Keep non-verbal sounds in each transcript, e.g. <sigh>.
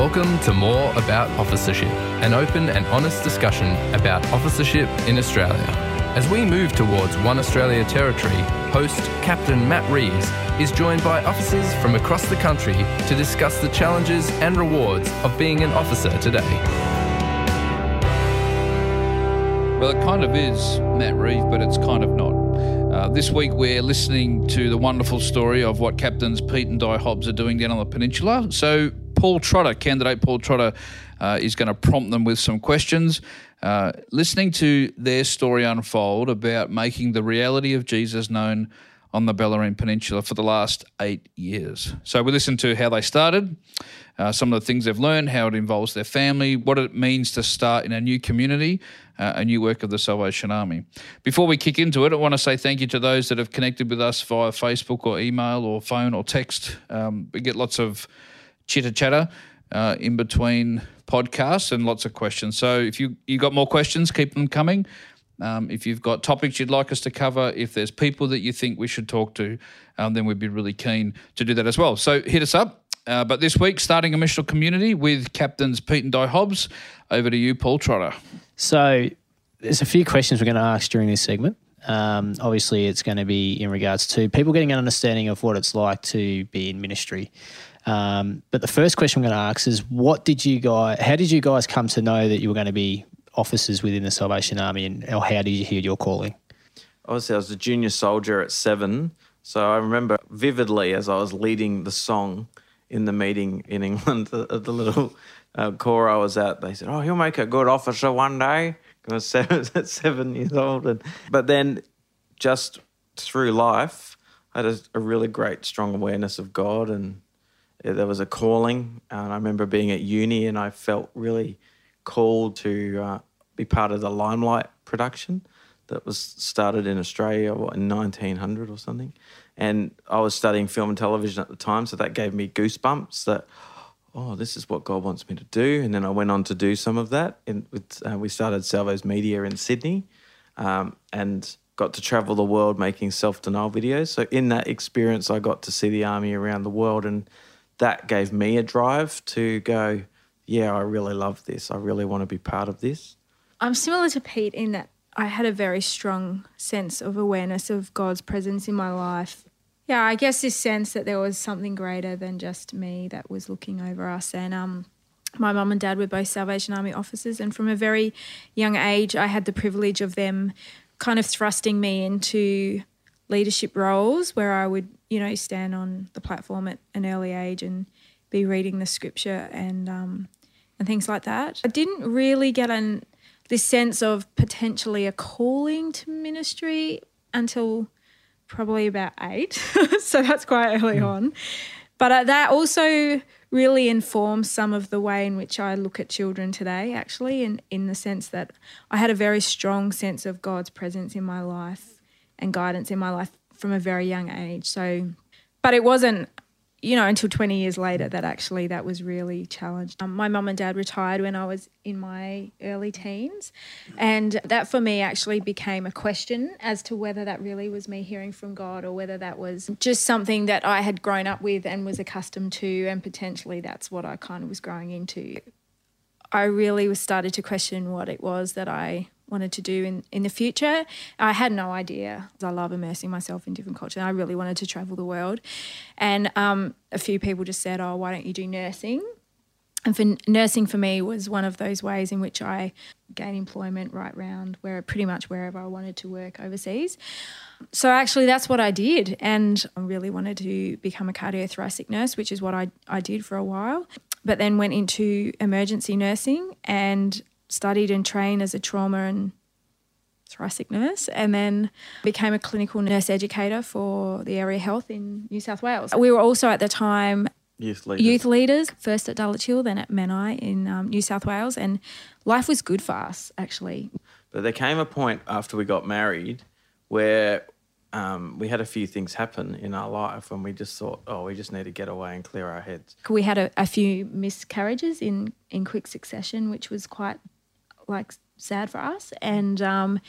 Welcome to More About Officership, an open and honest discussion about officership in Australia. As we move towards One Australia territory, host Captain Matt Reeves is joined by officers from across the country to discuss the challenges and rewards of being an officer today. Well, it kind of is Matt Reeve, but it's kind of not. Uh, this week, we're listening to the wonderful story of what Captains Pete and Di Hobbs are doing down on the peninsula. So, Paul Trotter, candidate Paul Trotter, uh, is going to prompt them with some questions. Uh, listening to their story unfold about making the reality of Jesus known on the Bellarine Peninsula for the last eight years. So we listen to how they started, uh, some of the things they've learned, how it involves their family, what it means to start in a new community, uh, a new work of the Salvation Army. Before we kick into it, I want to say thank you to those that have connected with us via Facebook or email or phone or text. Um, we get lots of chitter chatter uh, in between podcasts and lots of questions. So if you you got more questions, keep them coming. Um, if you've got topics you'd like us to cover, if there's people that you think we should talk to, um, then we'd be really keen to do that as well. So hit us up. Uh, but this week, starting a missional community with captains Pete and Di Hobbs. Over to you, Paul Trotter. So there's a few questions we're going to ask during this segment. Um, obviously, it's going to be in regards to people getting an understanding of what it's like to be in ministry. Um, but the first question I'm going to ask is, what did you guys? How did you guys come to know that you were going to be officers within the Salvation Army, and or how did you hear your calling? Obviously, I was a junior soldier at seven, so I remember vividly as I was leading the song in the meeting in England, <laughs> the, the little uh, corps I was at. They said, "Oh, he'll make a good officer one day." I was <laughs> seven, seven years old, and but then just through life, I had a, a really great, strong awareness of God, and there was a calling. And I remember being at uni, and I felt really called to uh, be part of the Limelight production that was started in Australia what, in 1900 or something. And I was studying film and television at the time, so that gave me goosebumps that, oh, this is what God wants me to do. And then I went on to do some of that. And uh, we started Salvos Media in Sydney um, and got to travel the world making self denial videos. So in that experience, I got to see the army around the world, and that gave me a drive to go, yeah, I really love this. I really want to be part of this. I'm similar to Pete in that I had a very strong sense of awareness of God's presence in my life. Yeah, I guess this sense that there was something greater than just me that was looking over us. And um, my mum and dad were both Salvation Army officers, and from a very young age, I had the privilege of them kind of thrusting me into leadership roles where I would, you know, stand on the platform at an early age and be reading the scripture and um, and things like that. I didn't really get an this sense of potentially a calling to ministry until probably about eight. <laughs> so that's quite early mm. on. But uh, that also really informs some of the way in which I look at children today, actually, in, in the sense that I had a very strong sense of God's presence in my life and guidance in my life from a very young age. So, but it wasn't you know, until 20 years later that actually that was really challenged. Um, my mum and dad retired when I was in my early teens. And that for me actually became a question as to whether that really was me hearing from God or whether that was just something that I had grown up with and was accustomed to. And potentially that's what I kind of was growing into. I really was started to question what it was that I wanted to do in, in the future. I had no idea. I love immersing myself in different cultures. I really wanted to travel the world. And um, a few people just said, oh, why don't you do nursing? And for nursing for me was one of those ways in which I gained employment right round where pretty much wherever I wanted to work overseas. So actually that's what I did. And I really wanted to become a cardiothoracic nurse, which is what I, I did for a while. But then went into emergency nursing and studied and trained as a trauma and thoracic nurse and then became a clinical nurse educator for the area health in New South Wales. We were also at the time youth leaders, youth leaders first at Dulwich Hill, then at Menai in um, New South Wales, and life was good for us actually. But there came a point after we got married where um, we had a few things happen in our life when we just thought, oh, we just need to get away and clear our heads. We had a, a few miscarriages in, in quick succession, which was quite like sad for us, and um,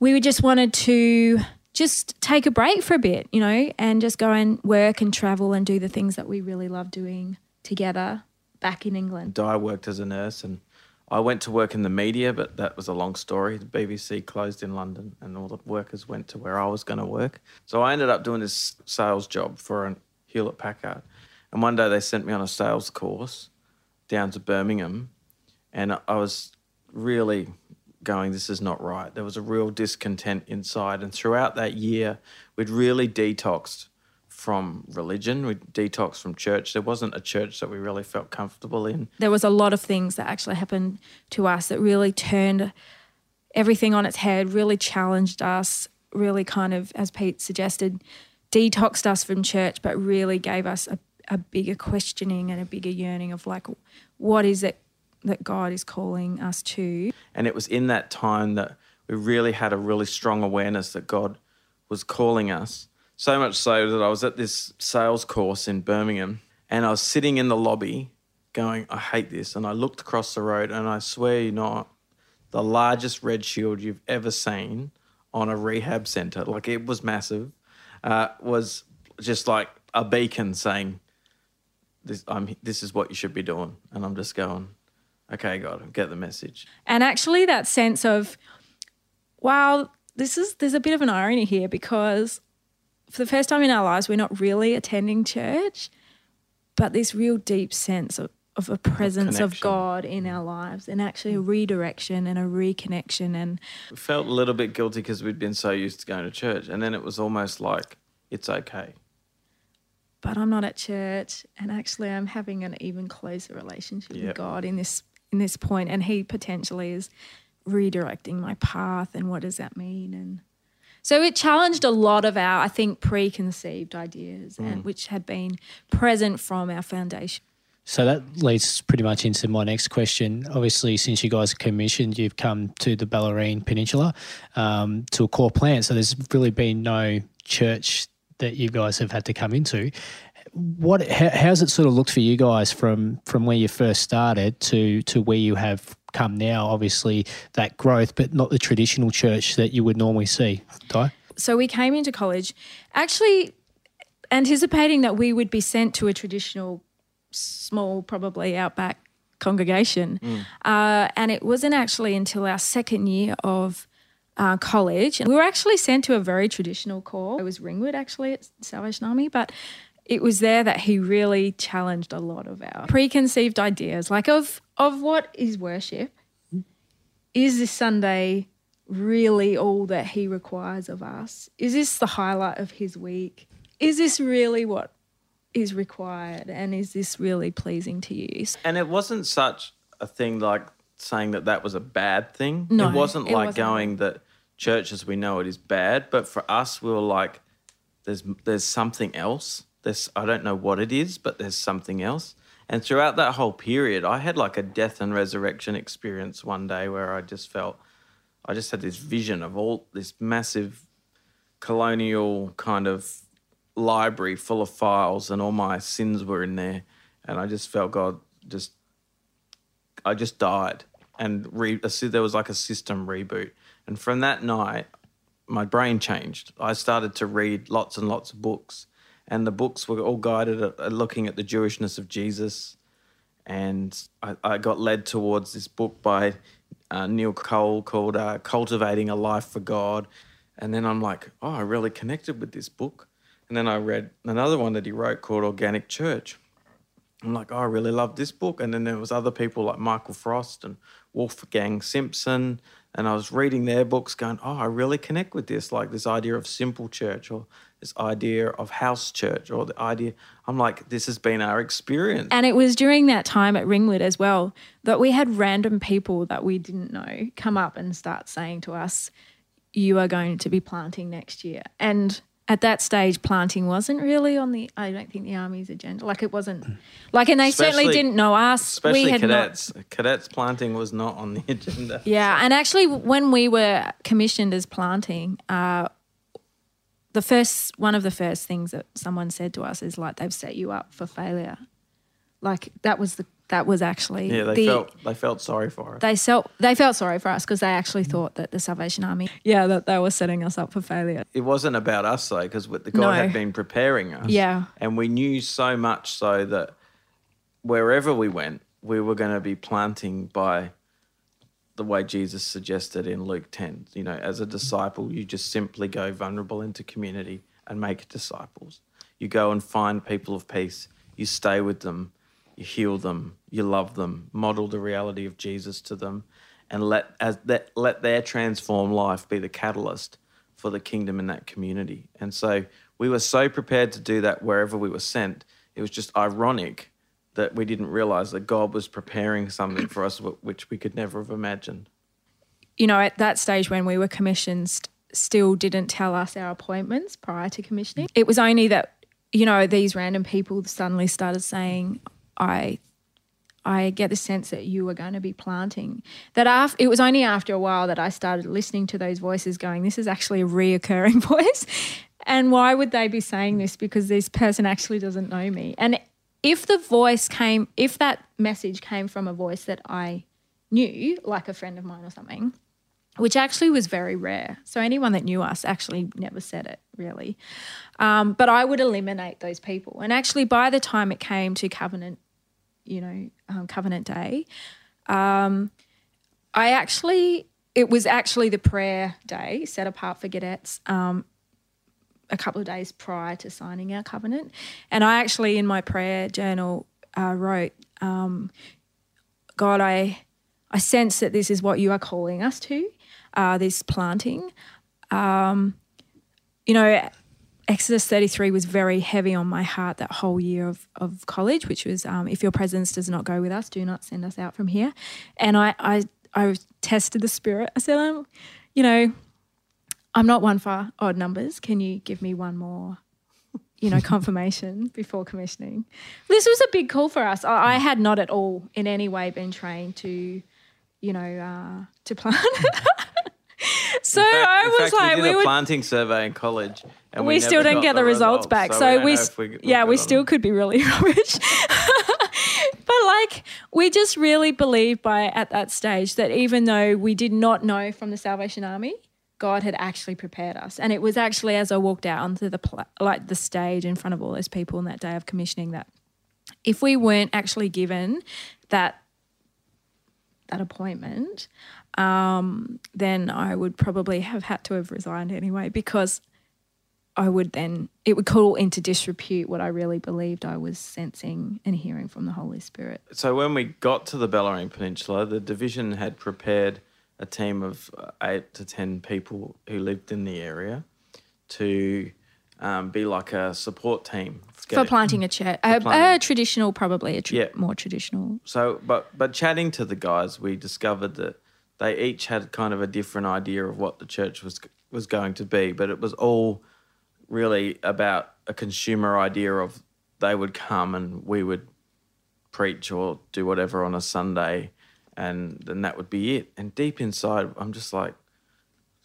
we just wanted to just take a break for a bit, you know, and just go and work and travel and do the things that we really love doing together back in England. Di worked as a nurse and I went to work in the media, but that was a long story. The BBC closed in London and all the workers went to where I was going to work. So I ended up doing this sales job for a Hewlett Packard. And one day they sent me on a sales course down to Birmingham and I was really going, this is not right. There was a real discontent inside. And throughout that year, we'd really detoxed from religion, we detoxed from church. There wasn't a church that we really felt comfortable in. There was a lot of things that actually happened to us that really turned everything on its head, really challenged us, really kind of, as Pete suggested, detoxed us from church, but really gave us a, a bigger questioning and a bigger yearning of like, what is it that God is calling us to? And it was in that time that we really had a really strong awareness that God was calling us so much so that I was at this sales course in Birmingham and I was sitting in the lobby going, I hate this. And I looked across the road and I swear you not, the largest red shield you've ever seen on a rehab center, like it was massive, uh, was just like a beacon saying, this, I'm, this is what you should be doing. And I'm just going, okay, God, get the message. And actually, that sense of, wow, this is, there's a bit of an irony here because for the first time in our lives, we're not really attending church, but this real deep sense of, of a presence of, God in our lives and actually a mm. redirection and a reconnection. And we felt a little bit guilty because we'd been so used to going to church. And then it was almost like, it's okay. But I'm not at church, and actually, I'm having an even closer relationship yep. with God in this in this point, and He potentially is redirecting my path. And what does that mean? And so it challenged a lot of our, I think, preconceived ideas, mm. and which had been present from our foundation. So that leads pretty much into my next question. Obviously, since you guys commissioned, you've come to the Bellarine Peninsula um, to a corps plant. So there's really been no church that you guys have had to come into. What how, how's it sort of looked for you guys from from where you first started to to where you have come now, obviously that growth, but not the traditional church that you would normally see. Di? So we came into college actually anticipating that we would be sent to a traditional, small, probably outback congregation. Mm. Uh, and it wasn't actually until our second year of uh, college. We were actually sent to a very traditional call. It was Ringwood actually at Salvation Army, but it was there that he really challenged a lot of our preconceived ideas, like of of what is worship. Is this Sunday really all that he requires of us? Is this the highlight of his week? Is this really what is required? And is this really pleasing to you? And it wasn't such a thing like saying that that was a bad thing. No, it wasn't it like wasn't. going that church as we know it is bad. But for us, we were like, there's there's something else there's I don't know what it is, but there's something else. And throughout that whole period, I had like a death and resurrection experience one day where I just felt I just had this vision of all this massive colonial kind of library full of files and all my sins were in there. And I just felt God just I just died. And re- there was like a system reboot. And from that night my brain changed. I started to read lots and lots of books and the books were all guided at, looking at the Jewishness of Jesus. And I, I got led towards this book by uh, Neil Cole called uh, Cultivating a Life for God. And then I'm like, oh, I really connected with this book. And then I read another one that he wrote called Organic Church. I'm like, oh, I really love this book. And then there was other people like Michael Frost and Wolfgang Simson. And I was reading their books going, oh, I really connect with this, like this idea of simple church or this idea of house church or the idea i'm like this has been our experience. And it was during that time at ringwood as well that we had random people that we didn't know come up and start saying to us you are going to be planting next year. And at that stage planting wasn't really on the i don't think the army's agenda. Like it wasn't like and they especially, certainly didn't know us. Especially we had cadets not, cadets. Planting was not on the <laughs> agenda. Yeah and actually when we were commissioned as planting uh, the first one of the first things that someone said to us is like they've set you up for failure. Like that was the that was actually yeah they the, felt they felt sorry for us. They felt they felt sorry for us because they actually thought that the Salvation Army yeah that they were setting us up for failure. It wasn't about us though because the God No. had been preparing us. Yeah. and we knew so much so that wherever we went, we were going to be planting by the way Jesus suggested in Luke 10. You know, as a disciple, you just simply go vulnerable into community and make disciples. You go and find people of peace, you stay with them, you heal them, you love them, model the reality of Jesus to them, and let as that let their transformed life be the catalyst for the kingdom in that community. And so we were so prepared to do that wherever we were sent. It was just ironic that we didn't realize that God was preparing something for us which we could never have imagined. You know, at that stage when we were commissioned, st- still didn't tell us our appointments prior to commissioning. It was only that, you know, these random people suddenly started saying, I I get the sense that you were going to be planting. That after, it was only after a while that I started listening to those voices going, this is actually a reoccurring <laughs> voice. And why would they be saying this? Because this person actually doesn't know me. And if the voice came, if that message came from a voice that I knew, like a friend of mine or something, which actually was very rare. So anyone that knew us actually never said it really. Um, but I would eliminate those people. And actually, by the time it came to covenant, you know, um, covenant day, um, I actually it was actually the prayer day set apart for cadets. Um, a couple of days prior to signing our covenant, and I actually in my prayer journal uh, wrote, um, "God, I I sense that this is what you are calling us to, uh, this planting. Um, you know, Exodus 33 was very heavy on my heart that whole year of, of college, which was, um, if your presence does not go with us, do not send us out from here. And I, I, I tested the spirit. I said, um, you know, I'm not one for odd numbers. Can you give me one more? You know, <laughs> confirmation before commissioning. This was a big call for us. I, I had not at all in any way been trained to you know, uh, to plant. <laughs> so fact- I was fact, like, we we, did a would. planting survey in college, and we, we, still didn't get the, results, back. So, don't we, we- yeah, we still them. could be really <laughs> rubbish. but like, we just really believed by at that stage that even though we did not know from the Salvation Army, God had actually prepared us. And it was actually as I walked out onto the pla- like the stage in front of all those people on that day of commissioning that if we weren't actually given that that appointment, um, then I would probably have had to have resigned anyway because I would then it would call into disrepute what I really believed I was sensing and hearing from the Holy Spirit. So when we got to the Bellarine Peninsula, the division had prepared a team of uh, eight to ten people who lived in the area to um, be like a support team For planting a church, a, a traditional, probably a tr- Yeah. more traditional. So, but but chatting to the guys, we discovered that they each had kind of a different idea of what the church was was going to be, but it was all really about a consumer idea of they would come and we would preach or do whatever on a Sunday, and then that would be it. And deep inside, I'm just like,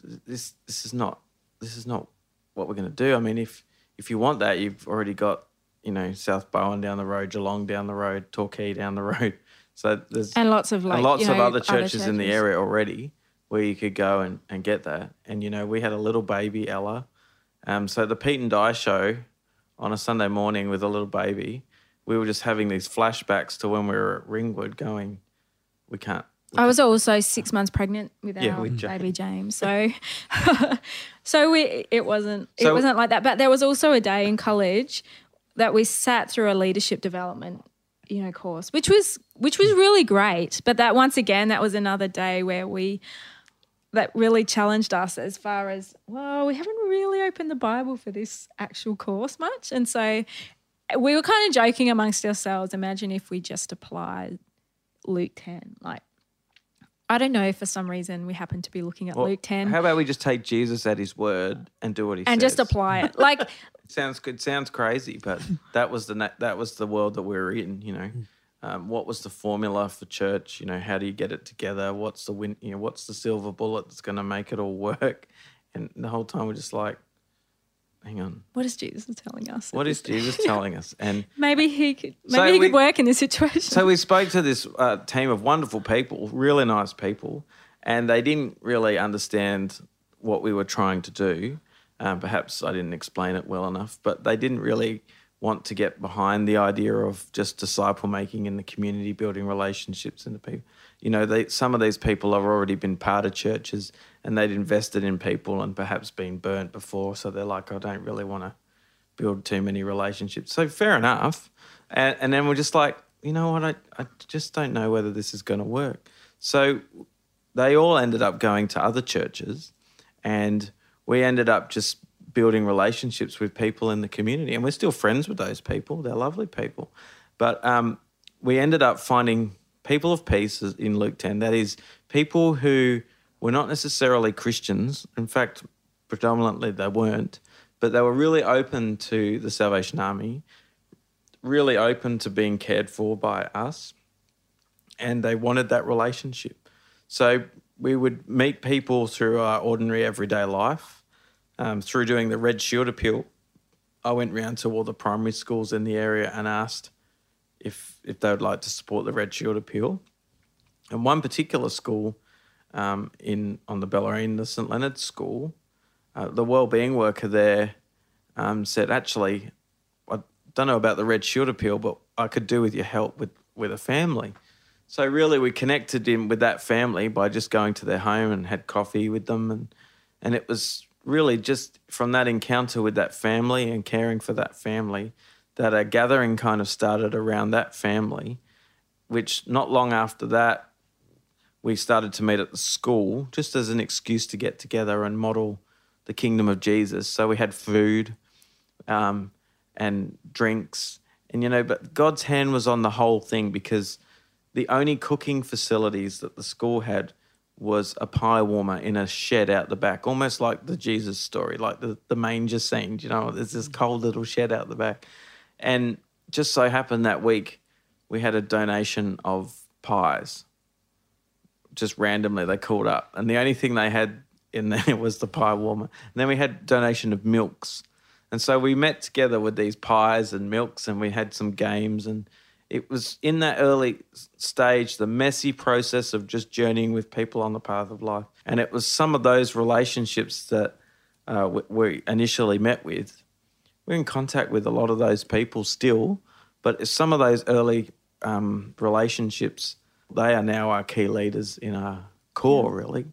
this this is not this is not what we're going to do. I mean, if if you want that, you've already got you know South Barwon down the road, Geelong down the road, Torquay down the road. <laughs> So there's And lots of like and lots of know, other churches, in the area already where you could go and, and get that. And you know, we had a little baby Ella. Um, so the Pete and Di show on a Sunday morning with a little baby, we were just having these flashbacks to when we were at Ringwood, going, we can't. I was also six months pregnant with Yeah, our with James. baby James. So, <laughs> so we it wasn't it So- wasn't like that. But there was also a day in college that we sat through a leadership development, you know, course, which was which was really great. But that once again, that was another day where we that really challenged us as far as well, we haven't really opened the Bible for this actual course much, and so eh, we were kind of joking amongst ourselves. Imagine if we just applied Luke ten, like. I don't know. For some reason, we happened to be looking at Well, Luke 10 How about we just take Jesus at his word and do what he and says? just apply it. Like, <laughs> sounds good. Sounds crazy, but that was the that was the world that we were in. You know, um, what was the formula for church? You know, how do you get it together? What's the win? You know, what's the silver bullet that's going to make it all work? And the whole time we're just like, hang on, what is Jesus telling us? what is Jesus <laughs> telling us? And Maybe he could. Maybe So he we- could work in this situation. so we spoke to this uh, team of wonderful people, really nice people, and they didn't really understand what we were trying to do. Um, perhaps I didn't explain it well enough, but they didn't really want to get behind the idea of just disciple making in the community, building relationships and the people. You know, they, some of these people have already been part of churches and they'd invested in people and perhaps been burnt before. So they're like, I don't really want to build too many relationships. So fair enough. And, and then we're just like, you know what? I, I just don't know whether this is going to work. So they all ended up going to other churches and we ended up just building relationships with people in the community, and we're still friends with those people. They're lovely people, but um, we ended up finding people of peace in Luke ten. That is, people who were not necessarily Christians. In fact, predominantly they weren't, but they were really open to the Salvation Army, really open to being cared for by us, and they wanted that relationship. So we would meet people through our ordinary everyday life um, through doing the Red Shield appeal, I went round to all the primary schools in the area and asked if if they would like to support the Red Shield appeal. And one particular school um, in on the Bellarine, the St Leonard's School, uh, the wellbeing worker there um, said, actually, I don't know about the Red Shield appeal, but I could do with your help with with a family. So really, we connected him with that family by just going to their home and had coffee with them, and and it was really just from that encounter with that family and caring for that family that a gathering kind of started around that family, which not long after that, we started to meet at the school just as an excuse to get together and model the kingdom of Jesus. So we had food um, and drinks, and you know, but God's hand was on the whole thing because the only cooking facilities that the school had was a pie warmer in a shed out the back, almost like the Jesus story, like the, the manger scene. You know, there's this mm. cold little shed out the back. And just so happened that week, we had a donation of pies. Just randomly, they called up. And the only thing they had in <laughs> there was the pie warmer. And then we had donation of milks. And so we met together with these pies and milks and we had some games and it was in that early stage, the messy process of just journeying with people on the path of life. And it was some of those relationships that uh, we initially met with. We're in contact with a lot of those people still, but some of those early um, relationships, they are now our key leaders in our corps, really,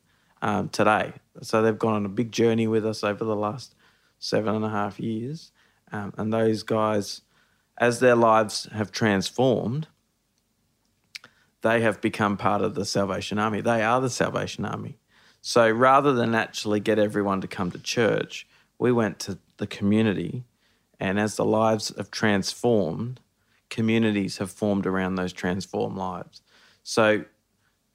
um, today. So they've gone on a big journey with us over the last seven and a half years. Um, and those guys as their lives have transformed, they have become part of the Salvation Army. They are the Salvation Army. So rather than actually get everyone to come to church, we went to the community. And as the lives have transformed, communities have formed around those transformed lives. So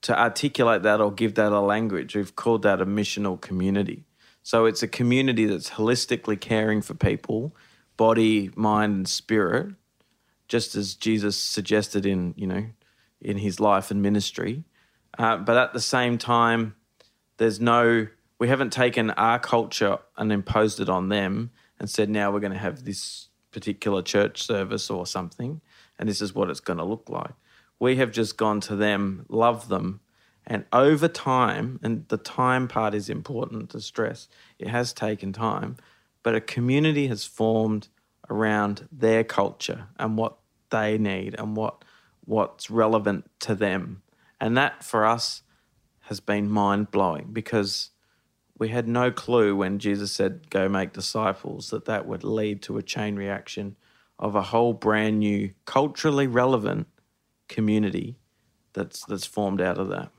to articulate that or give that a language, we've called that a missional community. So it's a community that's holistically caring for people body, mind, and spirit, just as Jesus suggested in you know in his life and ministry. Uh, but at the same time, there's no we haven't taken our culture and imposed it on them and said now we're going to have this particular church service or something and this is what it's going to look like. We have just gone to them, love them, and over time, and the time part is important to stress, it has taken time, but a community has formed around their culture and what they need and what what's relevant to them. And that for us has been mind blowing because we had no clue when Jesus said, Go make disciples, that that would lead to a chain reaction of a whole brand new, culturally relevant community that's, that's formed out of that.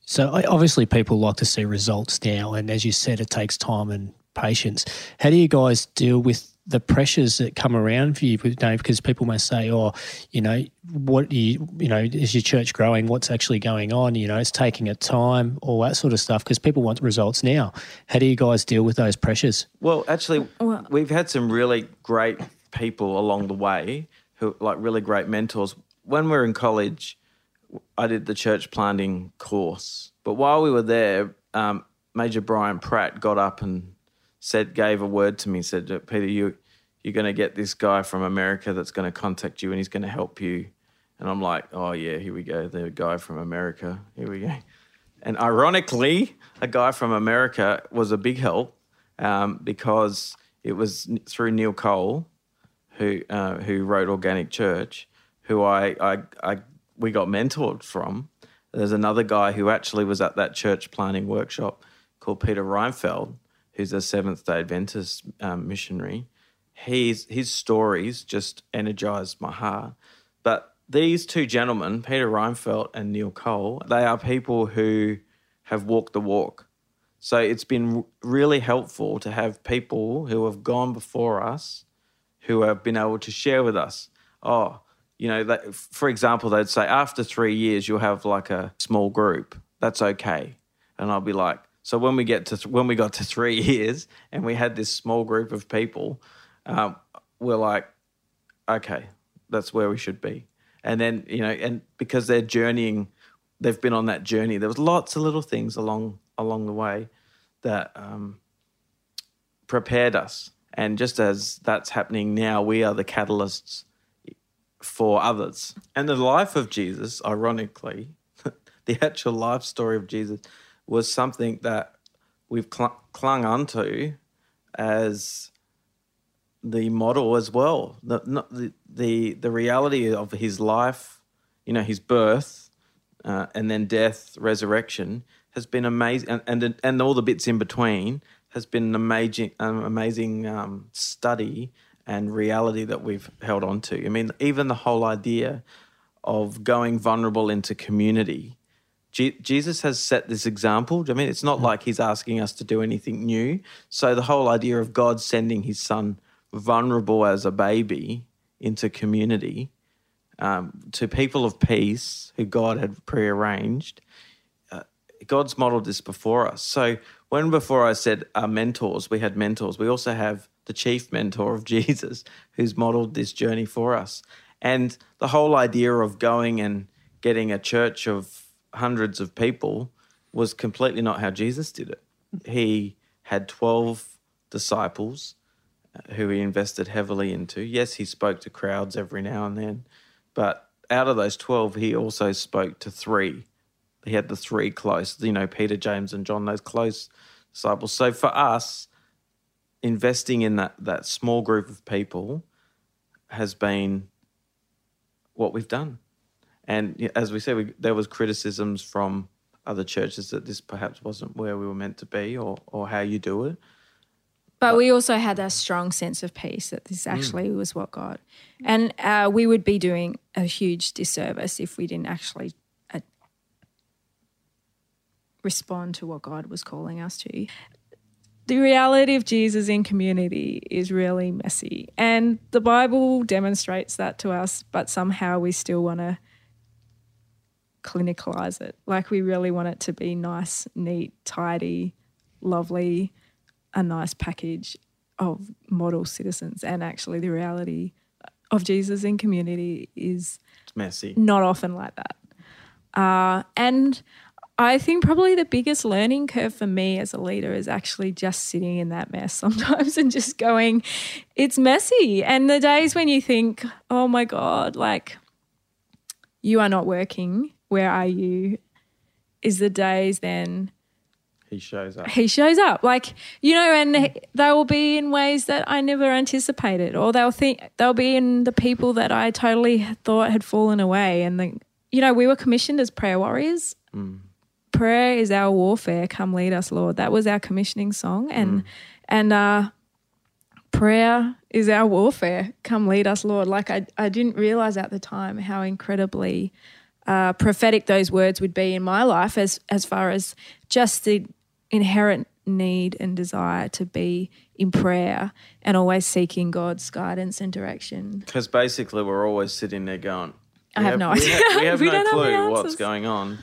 So obviously, people like to see results now, and as you said, it takes time and patience. How do you guys deal with the pressures that come around for you, you know, because people may say, "Oh, you know, what you, you know, is your church growing? What's actually going on? You know, it's taking a time, all that sort of stuff." Because people want results now. How do you guys deal with those pressures? Well, actually, well, we've had some really great people along the way who, like, really great mentors. When we were in college, I did the church planting course, but while we were there, um, Major Brian Pratt got up and said gave a word to me said peter you you're going to get this guy from america that's going to contact you and he's going to help you and i'm like oh yeah here we go the guy from america here we go and ironically a guy from america was a big help um, because it was through neil cole who uh, who wrote Organic Church, who I, I I we got mentored from. There's another guy who actually was at that church planning workshop called Peter Roennfeldt, who's a Seventh Day Adventist um, missionary. He's his stories just energized my heart. But these two gentlemen, Peter Roennfeldt and Neil Cole, they are people who have walked the walk. So it's been really helpful to have people who have gone before us who have been able to share with us. Oh, you know, that, for example, they'd say after three years you'll have like a small group. That's okay, and I'll be like, so when we get to th- when we got to three <laughs> years and we had this small group of people, um, we're like, okay, that's where we should be. And then you know, and because they're journeying, they've been on that journey. There was lots of little things along along the way that um, prepared us. And just as that's happening now, we are the catalysts for others. And the life of Jesus, ironically, <laughs> the actual life story of Jesus was something that we've cl- clung onto as the model as well. The, the, the, the reality of his life, you know, his birth, uh, and then death, resurrection has been amazing, and, and and all the bits in between has been an amazing, um, amazing um, study and reality that we've held on to. I mean, even the whole idea of going vulnerable into community. Jesus has set this example. I mean, it's not hmm. like he's asking us to do anything new. So the whole idea of God sending his son vulnerable as a baby into community um, to people of peace who God had prearranged uh, God's modeled this before us. So when before I said our mentors, we had mentors, we also have the chief mentor of <laughs> Jesus who's modeled this journey for us. And the whole idea of going and getting a church of hundreds of people was completely not how Jesus did it. He had 12 disciples uh, who he invested heavily into. Yes, he spoke to crowds every now and then, but out of those 12, he also spoke to three he had the three close, you know, Peter, James, and John, those close disciples. So for us, investing in that that small group of people has been what we've done. And as we said, we, there was criticisms from other churches that this perhaps wasn't where we were meant to be or, or how you do it. But we also had that strong sense of peace that this actually mm. was what God, and uh, we would be doing a huge disservice if we didn't actually respond to what God was calling us to. The reality of Jesus in community is really messy. And the Bible demonstrates that to us, but somehow we still want to clinicalize it. Like we really want it to be nice, neat, tidy, lovely, a nice package of model citizens. And actually, the reality of Jesus in community is it's messy. Not often like that. Uh, and I think probably the biggest learning curve for me as a leader is actually just sitting in that mess <laughs> sometimes and just going, it's messy. And the days when you think, oh my God, like you are not working, where are you? Is the days then he shows up. He shows up, like you know, and they will be in ways that I never anticipated, or they'll think they'll be in the people that I totally thought had fallen away. And the, you know, we were commissioned as prayer warriors. Mm prayer is our warfare. Come lead us, Lord. That was our commissioning song, and mm. and uh, prayer is our warfare. Come lead us, Lord. Like I, I didn't realize at the time how incredibly uh, prophetic those words would be in my life, as as far as just the inherent need and desire to be in prayer and always seeking God's guidance and direction. Because basically, we're always sitting there going, I have, have, no idea. We have, <laughs> we have no clue what's going on.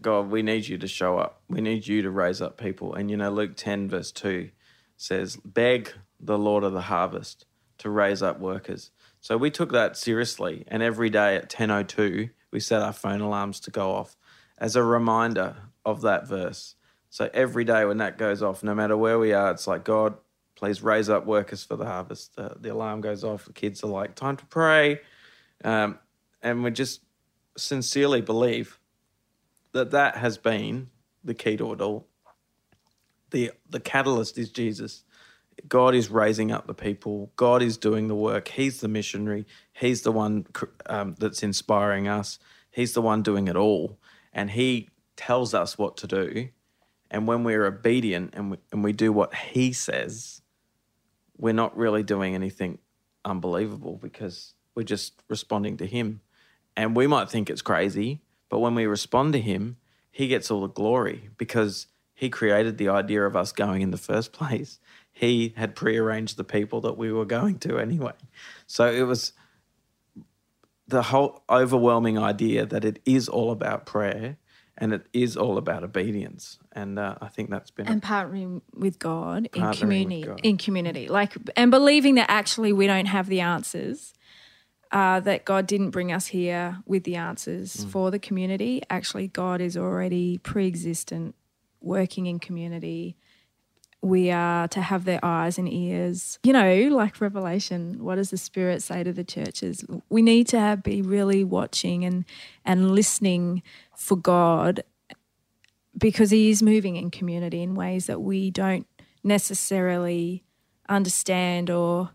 God, we need you to show up. We need you to raise up people. And you know, Luke 10, verse 2 says, Beg the Lord of the harvest to raise up workers. So we took that seriously. And every day at 10.02, we set our phone alarms to go off as a reminder of that verse. So every day when that goes off, no matter where we are, it's like, God, please raise up workers for the harvest. The alarm goes off. The kids are like, time to pray. Um, and we just sincerely believe that that has been the key to it all. The the catalyst is Jesus God is raising up the people. God is doing the work. He's the missionary. He's the one um, that's inspiring us. He's the one doing it all. And He tells us what to do. And when we're obedient and we, and we do what He says, we're not really doing anything unbelievable because we're just responding to Him. And we might think it's crazy, but when we respond to Him, He gets all the glory because He created the idea of us going in the first <laughs> place. He had prearranged the people that we were going to anyway. So it was the whole overwhelming idea that it is all about prayer and it is all about obedience. And uh, I think that's been and partnering with God in Partnering with community God. in community like and believing that actually we don't have the answers uh, that God didn't bring us here with the answers Mm. for the community actually God is already pre-existent working in community we are to have their eyes and ears you know like revelation what does the spirit say to the churches we need to have, be really watching and and listening for God because he is moving in community in ways that we don't necessarily understand or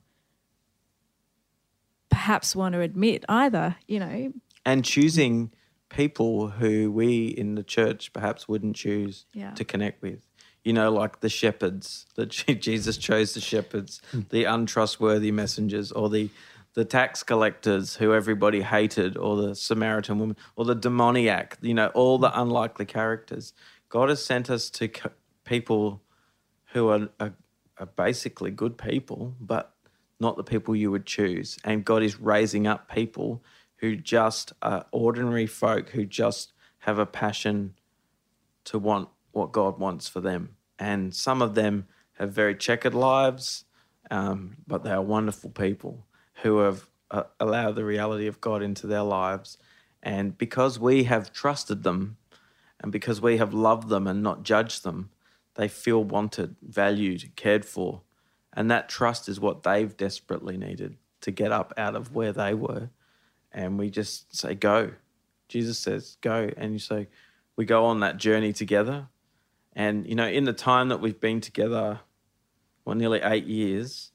perhaps want to admit either, you know. and choosing people who we in the church perhaps wouldn't choose Yeah. to connect with. You know, like the shepherds that <laughs> Jesus chose the shepherds, hmm. the untrustworthy messengers, or the the tax collectors who everybody hated, or the Samaritan woman, or the demoniac. You know, all the hmm. unlikely characters. God has sent us to people who are, are, are basically good people, but not the people you would choose. And God is raising up people who just are ordinary folk who just have a passion to want what God wants for them. And some of them have very checkered lives, um, but they are wonderful people who have uh, allowed the reality of God into their lives. And because we have trusted them and because we have loved them and not judged them, they feel wanted, valued, cared for. And that trust is what they've desperately needed to get up out of where they were. And we just say, go. Jesus says, go. And you say, we go on that journey together. And, you know, in the time that we've been together, well, nearly eight years,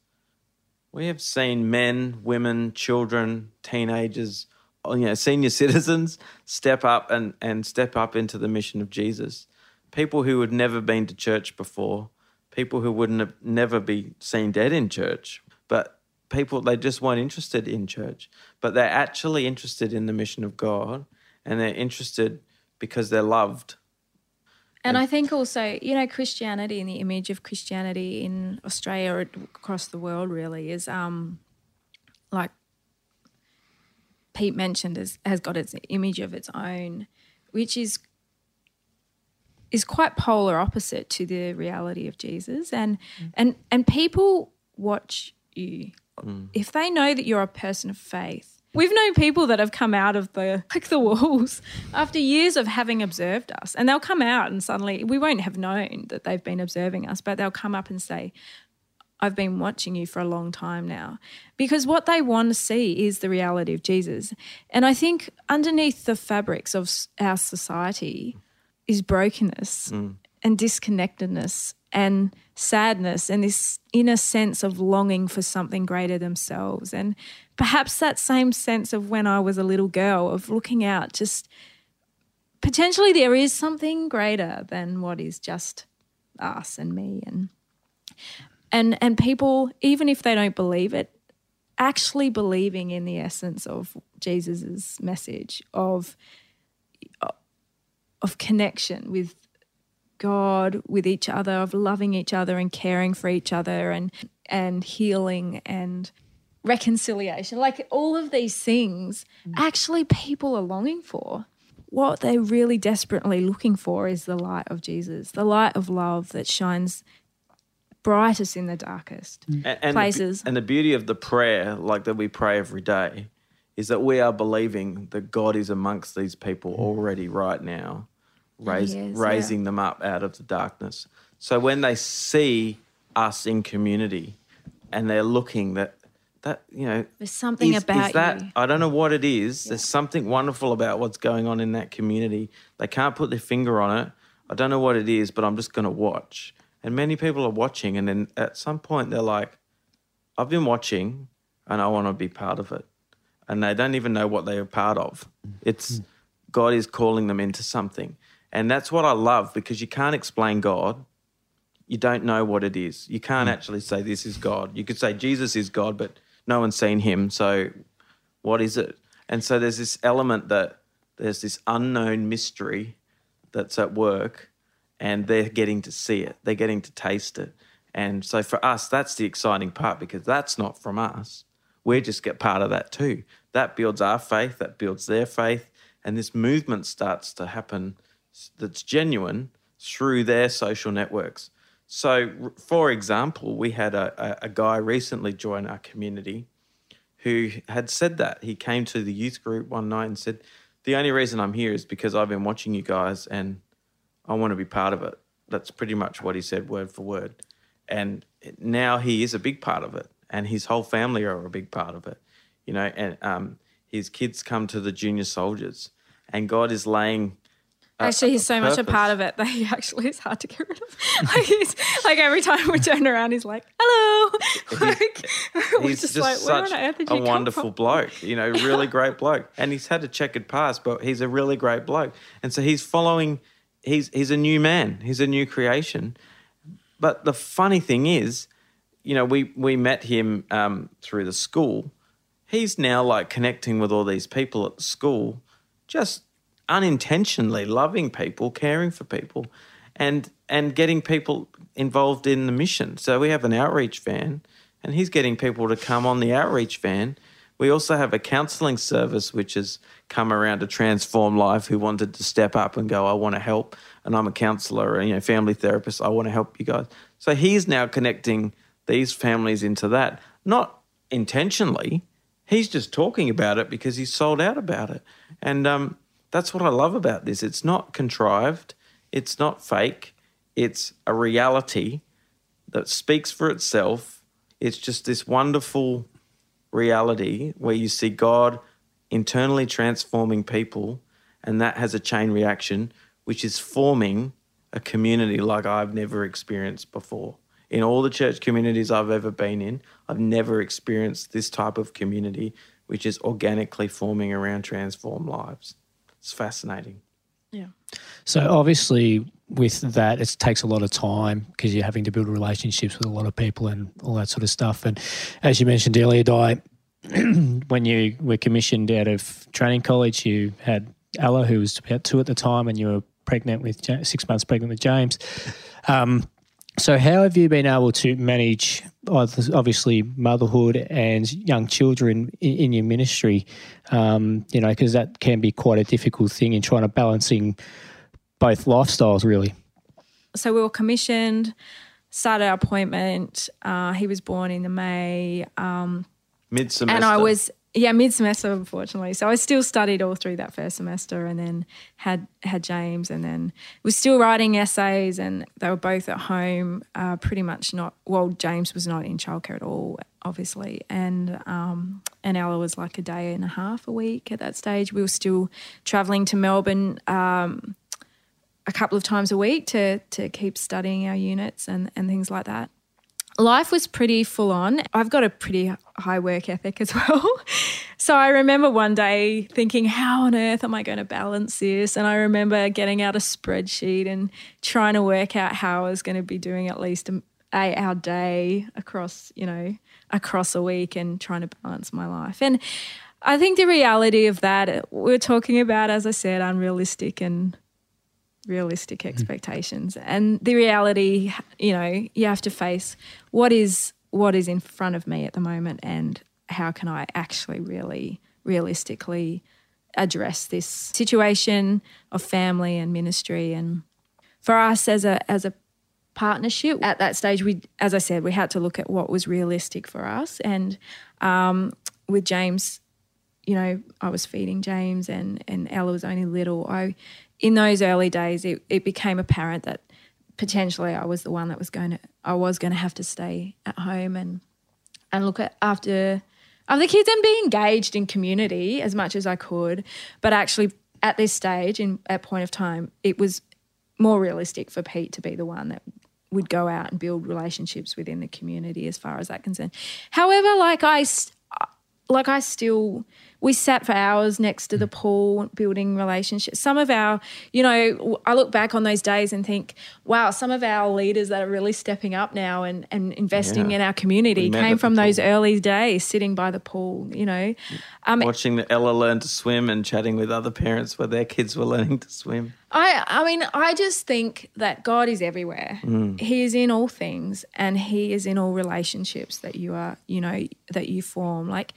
we have seen men, women, children, teenagers, oh, you know, senior <laughs> citizens step up and, and step up into the mission of Jesus. People who had never been to church before, people who wouldn't have never be seen dead in church, but people they just weren't interested in church, but they're actually interested in the mission of God, and they're interested because they're loved. And I think also, you know, Christianity and the image of Christianity in Australia or across the world really is um like Pete mentioned has, has got its image of its own, which is is quite polar opposite to the reality of Jesus. And and and people watch you if they know that you're a person of faith. We've known people that have come out of the <laughs> like the walls after years of having observed us, and they'll come out and suddenly we won't have known that they've been observing us, but they'll come up and say, I've been watching you for a long time now. Because what they want to see is the reality of Jesus. And I think underneath the fabrics of our society is brokenness mm. and disconnectedness and sadness and this inner sense of longing for something greater themselves. And perhaps that same sense of when I was a little girl of looking out, just potentially there is something greater than what is just us and me and and and people even if they don't believe it actually believing in the essence of Jesus's message of of connection with God, with each other, of loving each other and caring for each other and and healing and reconciliation. Like all of these things mm. actually people are longing for. What they're really desperately looking for is the light of Jesus, the light of love that shines brightest in the darkest. Mm. and, and The, places. be- and the beauty of the prayer, like that we pray every day, is that we are believing that God is amongst these people mm. already right now, raise, is, raising them up out of the darkness. So when they see us in community and they're looking that that you know There's something is, about is that you. I don't know what it is. There's something wonderful about what's going on in that community. They can't put their finger on it. I don't know what it is, but I'm just going to watch And many people are watching, and then at some point they're like, I've been watching and I want to be part of it. And they don't even know what they are part of. It's God is calling them into something. And that's what I love because you can't explain God. You don't know what it is. You can't hmm. actually say this is God. You could say Jesus is God, but no one's seen him. So what is it? And so there's this element that there's this unknown mystery that's at work and they're getting to see it, they're getting to taste it. And so for us, that's the exciting part because that's not from us. We just get part of that too. That builds our faith, that builds their faith, and this movement starts to happen that's genuine through their social networks. So, for example, we had a, a, guy recently join our community who had said that. He came to the youth group one night and said, The only reason I'm here is because I've been watching you guys and I want to be part of it. That's pretty much what he said, word for word. And now he is a big part of it, and his whole family are a big part of it. You know, and um, his kids come to the junior soldiers, and God is laying. A- Actually, he's so much a part of it that he <laughs> actually is hard to get rid of. <laughs> like, he's, like every time we turn around, he's like, "Hello." <laughs> Like, we're he's just, just, like, "Where such on earth did a wonderful from?" bloke, you know, really great bloke. And he's had a checkered past, but he's a really great bloke. And so he's following. He's he's a new man. He's a new creation. But the funny thing is, you know, we we met him um, through the school. He's now like connecting with all these people at the school, just unintentionally loving people, caring for people, and and getting people involved in the mission. So we have an outreach van, and he's getting people to come on the outreach van. We also have a counselling service which has come around to transform life. Who wanted to step up and go, I want to help, and I'm a counsellor, you know, family therapist. I want to help you guys. So he's now connecting these families into that, not intentionally. He's just talking about it because he's sold out about it, and um, that's what I love about this. It's not contrived. It's not fake. It's a reality that speaks for itself. It's just this wonderful reality where you see God internally transforming people, and that has a chain reaction, which is forming a community like I've never experienced before. In all the church communities I've ever been in, I've never experienced this type of community, which is organically forming around transformed lives. It's fascinating. Yeah. So obviously, with that, it takes a lot of time because you're having to build relationships with a lot of people and all that sort of stuff. And as you mentioned earlier, Di, <clears throat> when you were commissioned out of training college, you had Ella, who was about two at the time, and you were pregnant with six months pregnant with James. Um, so, how have you been able to manage, obviously, motherhood and young children in, in your ministry? Um, you know, because that can be quite a difficult thing in trying to balancing both lifestyles, really. so we were commissioned, started our appointment. Uh, he was born in the May, um, Mid semester. and I was yeah mid semester unfortunately. So I still studied all through that first semester, and then had had James, and then was still writing essays, and they were both at home, uh, pretty much not. Well, James was not in childcare at all, obviously, and um, and Ella was like a day and a half a week at that stage. We were still traveling to Melbourne. Um, a couple of times a week to to keep studying our units and and things like that. Life was pretty full on. I've got a pretty high work ethic as <laughs> well. So I remember one day thinking, how on earth am I going to balance this? And I remember getting out a spreadsheet and trying to work out how I was going to be doing at least an eight hour day across, you know, across a week and trying to balance my life. And I think the reality of that, we're talking about, as I said, unrealistic and realistic expectations. And the reality you know you have to face what is what is in front of me at the moment and how can i actually really realistically address this situation of family and ministry. And for us as a as a partnership at that stage we as i said we had to look at what was realistic for us. And um, with james you know, I was feeding James and, and Ella was only little. I, in those early days, it, it became apparent that potentially I was the one that was going to, I was going to have to stay at home and, and look at after, after the kids and be engaged in community as much as I could. But actually at this stage in at point of time, it was more realistic for Pete to be the one that would go out and build relationships within the community as far as that concerned. However, like I, like I still we sat for hours next to the pool building relationships. Some of our, you know, I look back on those days and think, wow, some of our leaders that are really stepping up now and, and investing Yeah. in our community came from those pool. early days sitting by the pool, you know. Um, Watching Ella learn to swim and chatting with other parents where their kids were learning to swim. I I mean, I just think that God is everywhere. He is in all things and he is in all relationships that you are, you know, that you form. Like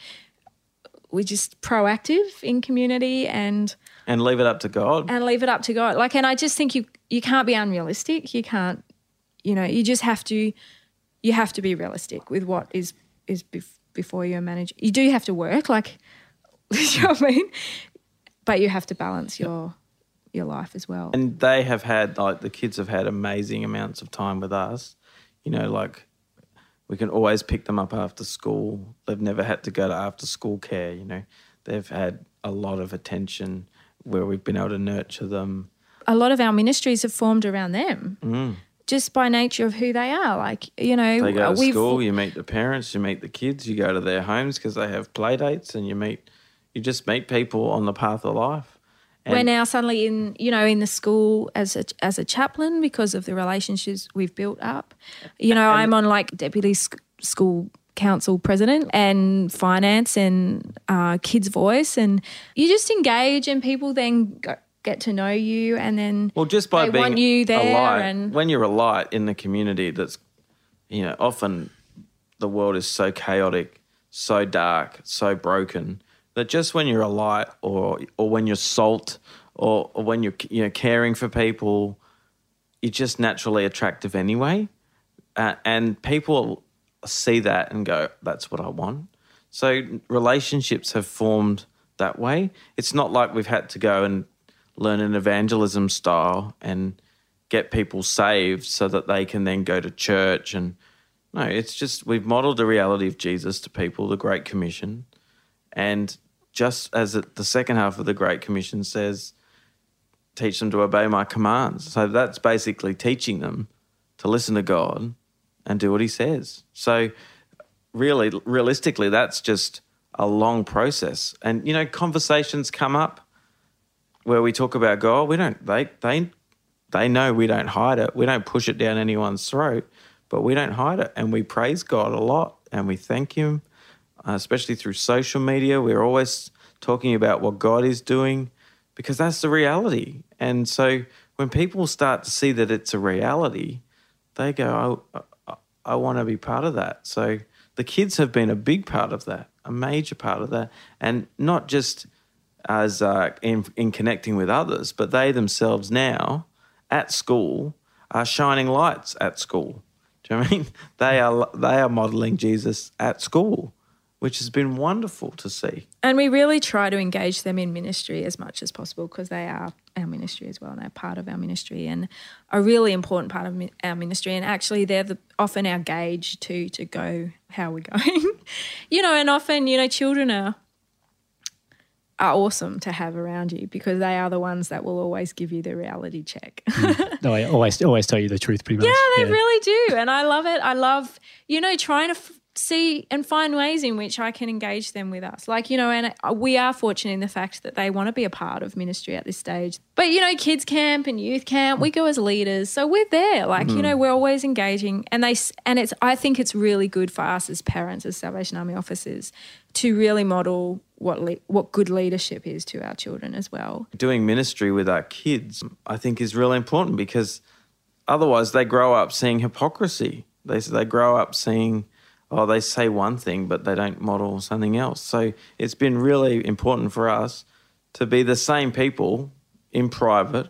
we're just proactive in community and And leave it up to God. and leave it up to God. Like and I just think you you can't be unrealistic. You can't you know, you just have to you have to be realistic with what is is bef- before you manage. You do have to work like <laughs> you know what I mean? But you have to balance your your life as well. And they have had like the kids have had amazing amounts of time with us. You know, like we can always pick them up after school. They've never had to go to after school care, you know. They've had a lot of attention where we've been able to nurture them. a lot of our ministries have formed around them mm. just by nature of who they are. Like, you know, They go to we've, school, you meet the parents, you meet the kids, you go to their homes because they have play dates and you meet you just meet people on the path of life. And we're now suddenly in, you know, in the school as a, as a chaplain because of the relationships we've built up. You know, I'm on like deputy sc- school council president and finance and uh, kids voice and you just engage and people then go, get to know you and then Well, just by being you a there light, and- when you're a light in the community, that's you know often the world is so chaotic, so dark, so broken that just when you're a light, or or when you're salt, or, or when you're you know caring for people, you're just naturally attractive anyway, uh, and people see that and go, "That's what I want." So relationships have formed that way. It's not like we've had to go and learn an evangelism style and get people saved so that they can then go to church and no, it's just we've modeled the reality of Jesus to people, the Great Commission, and just as the second half of the Great Commission says, teach them to obey my commands. So that's basically teaching them to listen to God and do what He says. So really, realistically, that's just a long process. And you know, conversations come up where we talk about God. We don't. They they they know we don't hide it. We don't push it down anyone's throat, but we don't hide it, and we praise God a lot and we thank Him, especially through social media. We're always talking about what God is doing because that's the reality. And so when people start to see that it's a reality, they go, "I, I, I want to be part of that." So the kids have been a big part of that, a major part of that, and not just as uh, in in connecting with others, but they themselves now at school are shining lights at school. Do you know I mean? They are they are modeling Jesus at school, which has been wonderful to see. And we really try to engage them in ministry as much as possible because they are our ministry as well and they're part of our ministry and a really important part of our ministry. And actually, they're the, often our gauge to to go how we're <laughs> going. you know, and often you know children are are awesome to have around you because they are the ones that will always give you the reality check. <laughs> Mm. No, I always always tell you the truth, pretty much. Yeah, they really do. And I love it. I love, you know, trying to f- see and find ways in which I can engage them with us. Like, you know, and uh, we are fortunate in the fact that they want to be a part of ministry at this stage. But, you know, kids camp and youth camp, we go as leaders. So we're there. Like, you know, we're always engaging. And they, and it's, I think it's really good for us as parents, as Salvation Army officers, to really model what, le- what good leadership is to our children as well. doing ministry with our kids, I think is really important because otherwise they grow up seeing hypocrisy. They they grow up seeing, oh, they say one thing but they don't model something else. So it's been really important for us to be the same people in private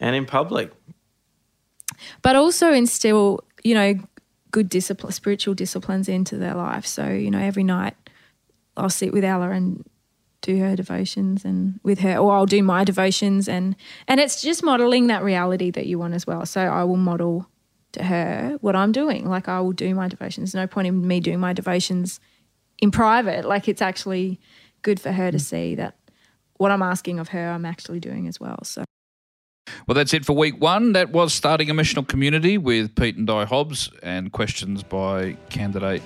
and in public. but also instill, you know, good discipline, spiritual disciplines into their life. So, you know, every night I'll sit with Ella and do her devotions and with her, or I'll do my devotions and and it's just modeling that reality that you want as well. So I will model to her what I'm doing. Like I will do my devotions. No point in me doing my devotions in private. Like it's actually good for her to mm. see that what I'm asking of her, I'm actually doing as well. So Well, that's it for week one. That was starting a missional community with Pete and Di Hobbs and questions by candidate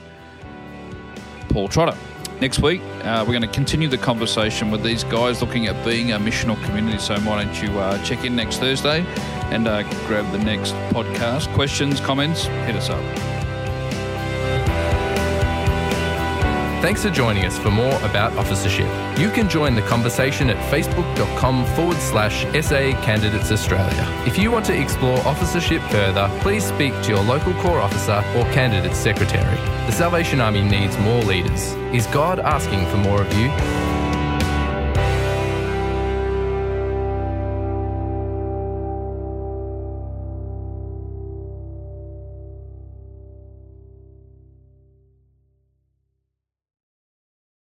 Paul Trotter. Next week, uh, we're going to continue the conversation with these guys looking at being a missional community. So, why don't you uh, check in next Thursday and uh, grab the next podcast? Questions, comments, hit us up. Thanks for joining us for more about officership. You can join the conversation at facebook.com forward slash SA Candidates Australia. If you want to explore officership further, please speak to your local Corps officer or candidate secretary. The Salvation Army needs more leaders. Is God asking for more of you?